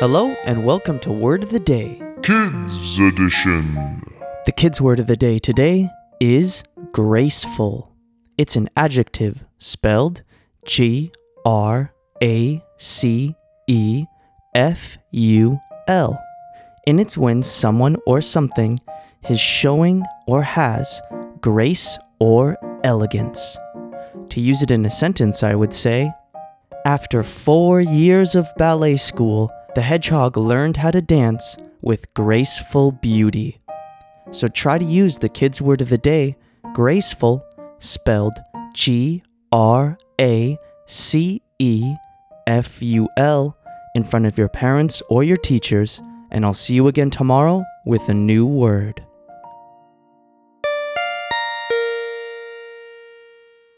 Hello and welcome to Word of the Day. Kids Edition. The kids' word of the day today is graceful. It's an adjective spelled G R A C E F U L. And it's when someone or something is showing or has grace or elegance. To use it in a sentence, I would say, after four years of ballet school, the hedgehog learned how to dance with graceful beauty. So try to use the kids' word of the day, graceful, spelled G R A C E F U L, in front of your parents or your teachers, and I'll see you again tomorrow with a new word.